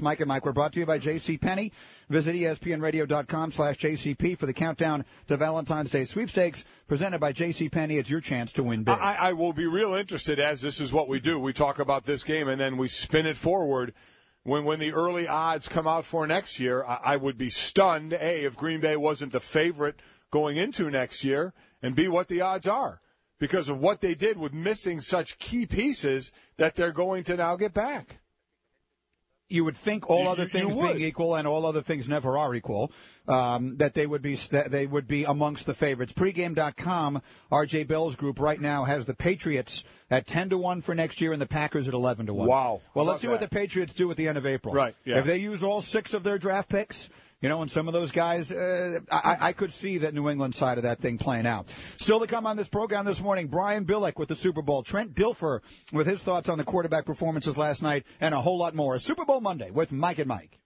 Mike and Mike. We're brought to you by J.C. Penney. Visit ESPNRadio.com slash JCP for the countdown to Valentine's Day sweepstakes presented by J.C. Penney. It's your chance to win big. I, I will be real interested as this is what we do. We talk about this game and then we spin it forward. When when the early odds come out for next year, I, I would be stunned. A if Green Bay wasn't the favorite going into next year, and B what the odds are because of what they did with missing such key pieces that they're going to now get back. You would think all You- other you- you things would. being equal, and all other things never are equal, um, that they would be that they would be amongst the favorites. Pregame.com, RJ Bell's group right now has the Patriots at ten to one for next year, and the Packers at eleven to one. Wow. Well, Love let's see what the. Patriots do at the end of April. Right, yeah. If they use all six of their draft picks. You know, and some of those guys, uh, I, I could see that New England side of that thing playing out. Still to come on this program this morning, Brian Billick with the Super Bowl, Trent Dilfer with his thoughts on the quarterback performances last night, and a whole lot more. Super Bowl Monday with Mike and Mike.